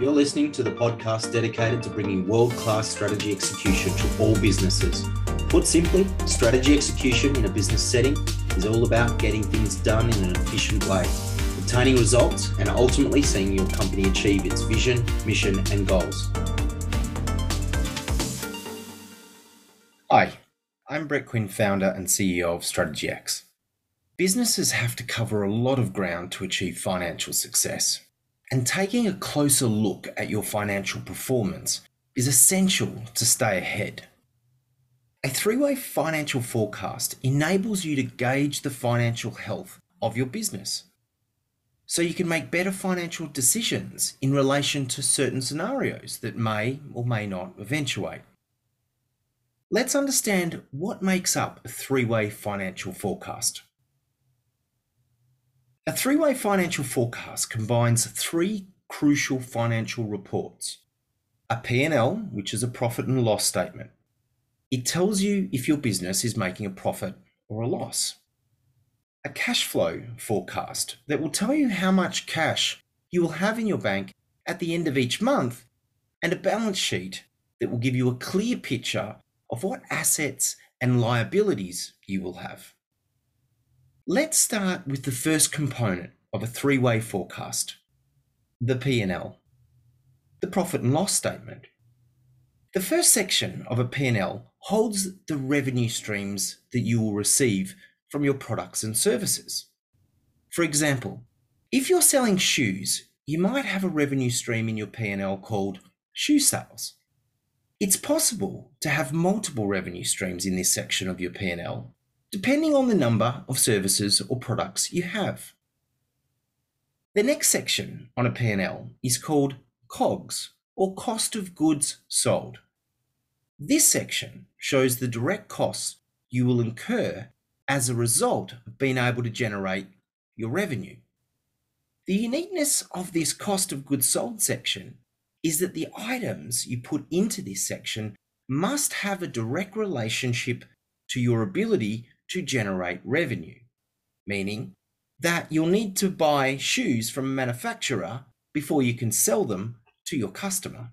You're listening to the podcast dedicated to bringing world class strategy execution to all businesses. Put simply, strategy execution in a business setting is all about getting things done in an efficient way, obtaining results, and ultimately seeing your company achieve its vision, mission, and goals. Hi, I'm Brett Quinn, founder and CEO of StrategyX. Businesses have to cover a lot of ground to achieve financial success. And taking a closer look at your financial performance is essential to stay ahead. A three way financial forecast enables you to gauge the financial health of your business. So you can make better financial decisions in relation to certain scenarios that may or may not eventuate. Let's understand what makes up a three way financial forecast. A three way financial forecast combines three crucial financial reports a P&L, which is a profit and loss statement. It tells you if your business is making a profit or a loss. A cash flow forecast that will tell you how much cash you will have in your bank at the end of each month, and a balance sheet that will give you a clear picture of what assets and liabilities you will have. Let's start with the first component of a three-way forecast, the P&L, the profit and loss statement. The first section of a P&L holds the revenue streams that you will receive from your products and services. For example, if you're selling shoes, you might have a revenue stream in your P&L called shoe sales. It's possible to have multiple revenue streams in this section of your P&L depending on the number of services or products you have. The next section on a P&L is called COGS or cost of goods sold. This section shows the direct costs you will incur as a result of being able to generate your revenue. The uniqueness of this cost of goods sold section is that the items you put into this section must have a direct relationship to your ability to generate revenue, meaning that you'll need to buy shoes from a manufacturer before you can sell them to your customer.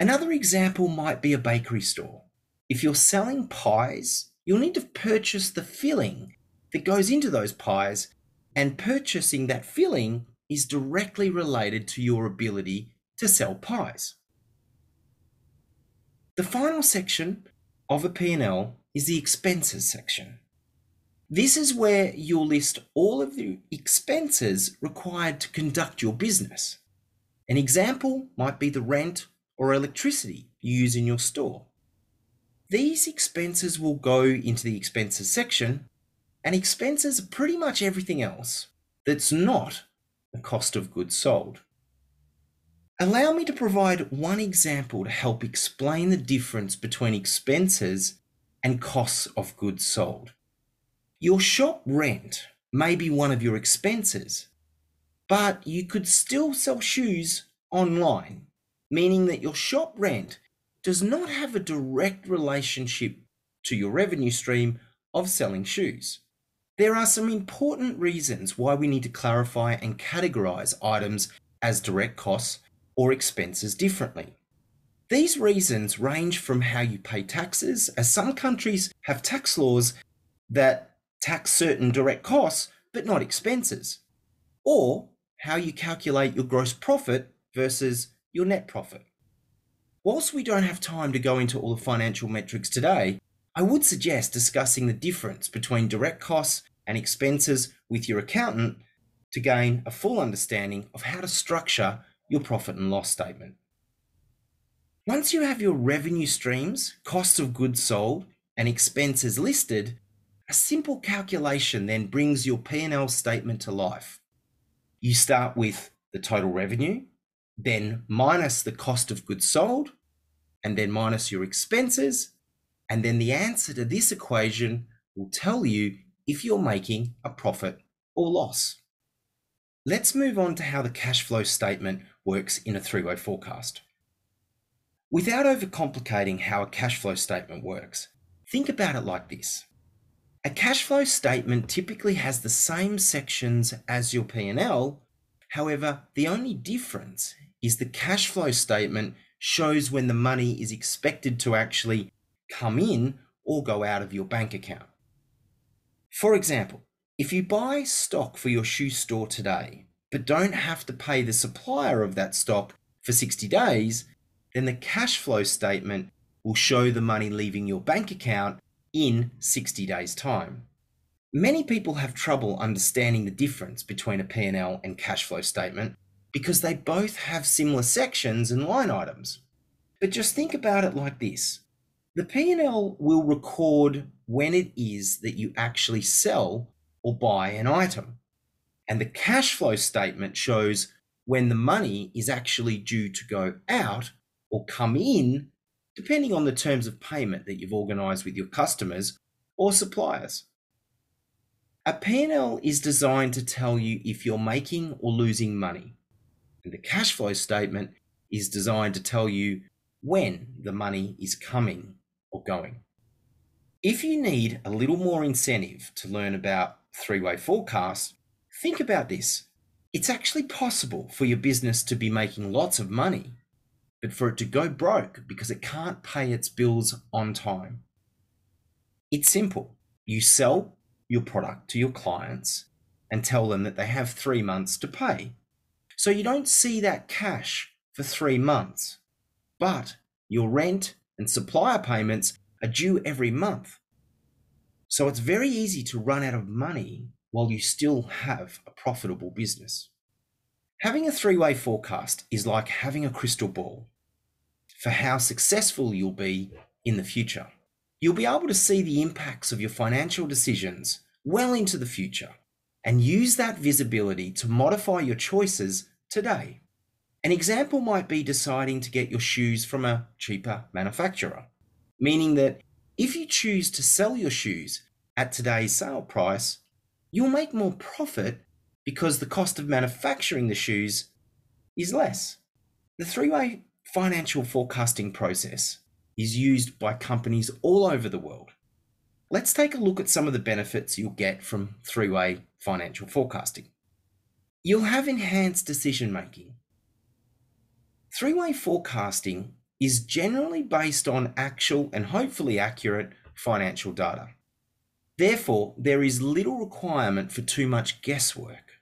Another example might be a bakery store. If you're selling pies, you'll need to purchase the filling that goes into those pies, and purchasing that filling is directly related to your ability to sell pies. The final section of a P&L is the expenses section. This is where you'll list all of the expenses required to conduct your business. An example might be the rent or electricity you use in your store. These expenses will go into the expenses section, and expenses are pretty much everything else that's not the cost of goods sold. Allow me to provide one example to help explain the difference between expenses and costs of goods sold. Your shop rent may be one of your expenses, but you could still sell shoes online, meaning that your shop rent does not have a direct relationship to your revenue stream of selling shoes. There are some important reasons why we need to clarify and categorize items as direct costs or expenses differently. These reasons range from how you pay taxes, as some countries have tax laws that tax certain direct costs but not expenses, or how you calculate your gross profit versus your net profit. Whilst we don't have time to go into all the financial metrics today, I would suggest discussing the difference between direct costs and expenses with your accountant to gain a full understanding of how to structure your profit and loss statement. Once you have your revenue streams, cost of goods sold, and expenses listed, a simple calculation then brings your P&L statement to life. You start with the total revenue, then minus the cost of goods sold, and then minus your expenses, and then the answer to this equation will tell you if you're making a profit or loss. Let's move on to how the cash flow statement works in a three-way forecast. Without overcomplicating how a cash flow statement works, think about it like this. A cash flow statement typically has the same sections as your P&L. However, the only difference is the cash flow statement shows when the money is expected to actually come in or go out of your bank account. For example, if you buy stock for your shoe store today, but don't have to pay the supplier of that stock for 60 days, then the cash flow statement will show the money leaving your bank account in 60 days' time. Many people have trouble understanding the difference between a P&L and cash flow statement because they both have similar sections and line items. But just think about it like this. The P&L will record when it is that you actually sell or buy an item. And the cash flow statement shows when the money is actually due to go out or come in, depending on the terms of payment that you've organized with your customers or suppliers. A P&L is designed to tell you if you're making or losing money. And the cash flow statement is designed to tell you when the money is coming or going. If you need a little more incentive to learn about three way forecasts, think about this. It's actually possible for your business to be making lots of money, but for it to go broke because it can't pay its bills on time. It's simple. You sell your product to your clients and tell them that they have three months to pay. So you don't see that cash for three months, but your rent and supplier payments are due every month. So it's very easy to run out of money while you still have a profitable business. Having a three way forecast is like having a crystal ball for how successful you'll be in the future. You'll be able to see the impacts of your financial decisions well into the future and use that visibility to modify your choices today. An example might be deciding to get your shoes from a cheaper manufacturer, meaning that if you choose to sell your shoes at today's sale price, you'll make more profit because the cost of manufacturing the shoes is less. The three way financial forecasting process is used by companies all over the world. Let's take a look at some of the benefits you'll get from three way financial forecasting. You'll have enhanced decision making Three way forecasting is generally based on actual and hopefully accurate financial data. Therefore, there is little requirement for too much guesswork.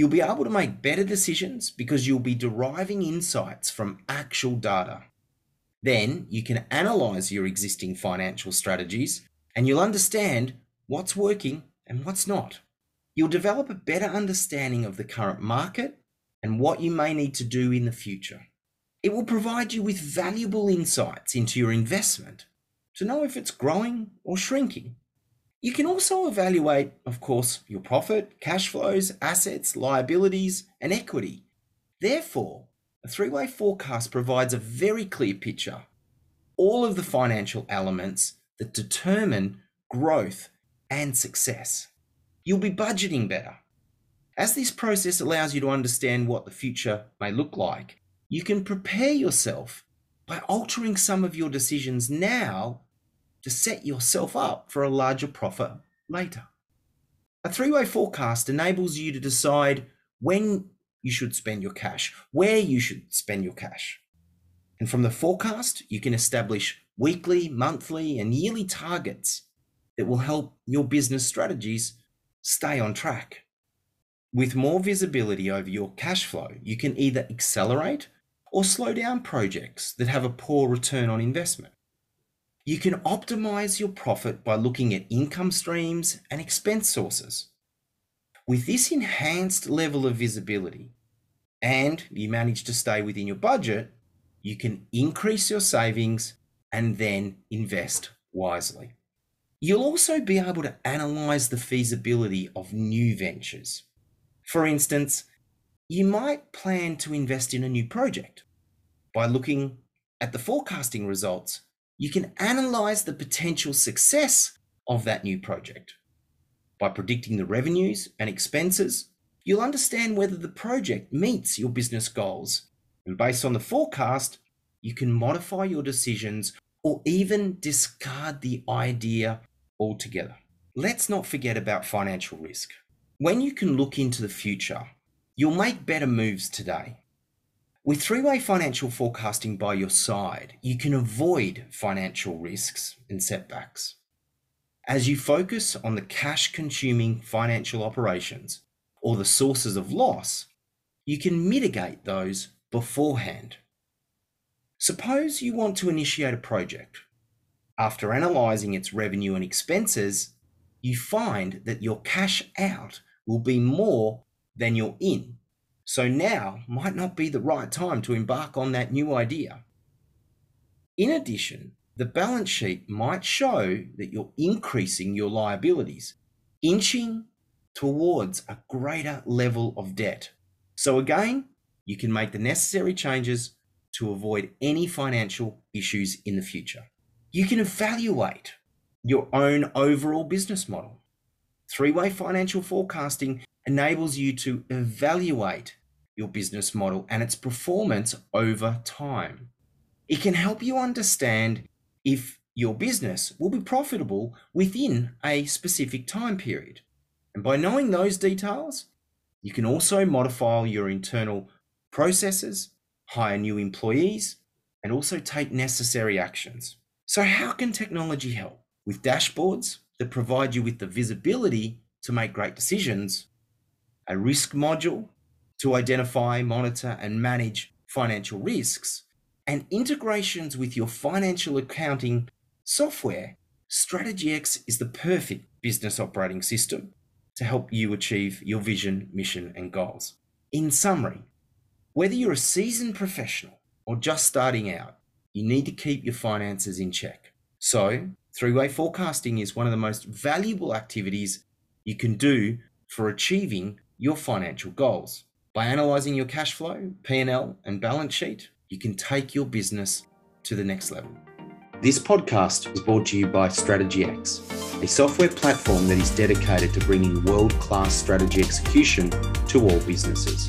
You'll be able to make better decisions because you'll be deriving insights from actual data. Then you can analyze your existing financial strategies and you'll understand what's working and what's not. You'll develop a better understanding of the current market and what you may need to do in the future. It will provide you with valuable insights into your investment to know if it's growing or shrinking. You can also evaluate, of course, your profit, cash flows, assets, liabilities, and equity. Therefore, a three way forecast provides a very clear picture, all of the financial elements that determine growth and success. You'll be budgeting better. As this process allows you to understand what the future may look like, you can prepare yourself by altering some of your decisions now to set yourself up for a larger profit later. A three way forecast enables you to decide when you should spend your cash, where you should spend your cash. And from the forecast, you can establish weekly, monthly, and yearly targets that will help your business strategies stay on track. With more visibility over your cash flow, you can either accelerate or slow down projects that have a poor return on investment. You can optimize your profit by looking at income streams and expense sources. With this enhanced level of visibility, and you manage to stay within your budget, you can increase your savings and then invest wisely. You'll also be able to analyze the feasibility of new ventures. For instance, you might plan to invest in a new project. By looking at the forecasting results, you can analyze the potential success of that new project. By predicting the revenues and expenses, you'll understand whether the project meets your business goals. And based on the forecast, you can modify your decisions or even discard the idea altogether. Let's not forget about financial risk. When you can look into the future, You'll make better moves today. With three way financial forecasting by your side, you can avoid financial risks and setbacks. As you focus on the cash consuming financial operations or the sources of loss, you can mitigate those beforehand. Suppose you want to initiate a project. After analysing its revenue and expenses, you find that your cash out will be more than your in. So now might not be the right time to embark on that new idea. In addition, the balance sheet might show that you're increasing your liabilities, inching towards a greater level of debt. So again, you can make the necessary changes to avoid any financial issues in the future. You can evaluate your own overall business model. Three way financial forecasting enables you to evaluate your business model and its performance over time. It can help you understand if your business will be profitable within a specific time period. And by knowing those details, you can also modify your internal processes, hire new employees, and also take necessary actions. So, how can technology help? With dashboards that provide you with the visibility to make great decisions, a risk module to identify, monitor, and manage financial risks, and integrations with your financial accounting software, Strategy X is the perfect business operating system to help you achieve your vision, mission, and goals. In summary, whether you're a seasoned professional or just starting out, you need to keep your finances in check. So, three way forecasting is one of the most valuable activities you can do for achieving your financial goals. By analyzing your cash flow, P&L, and balance sheet, you can take your business to the next level. This podcast is brought to you by StrategyX, a software platform that is dedicated to bringing world class strategy execution to all businesses.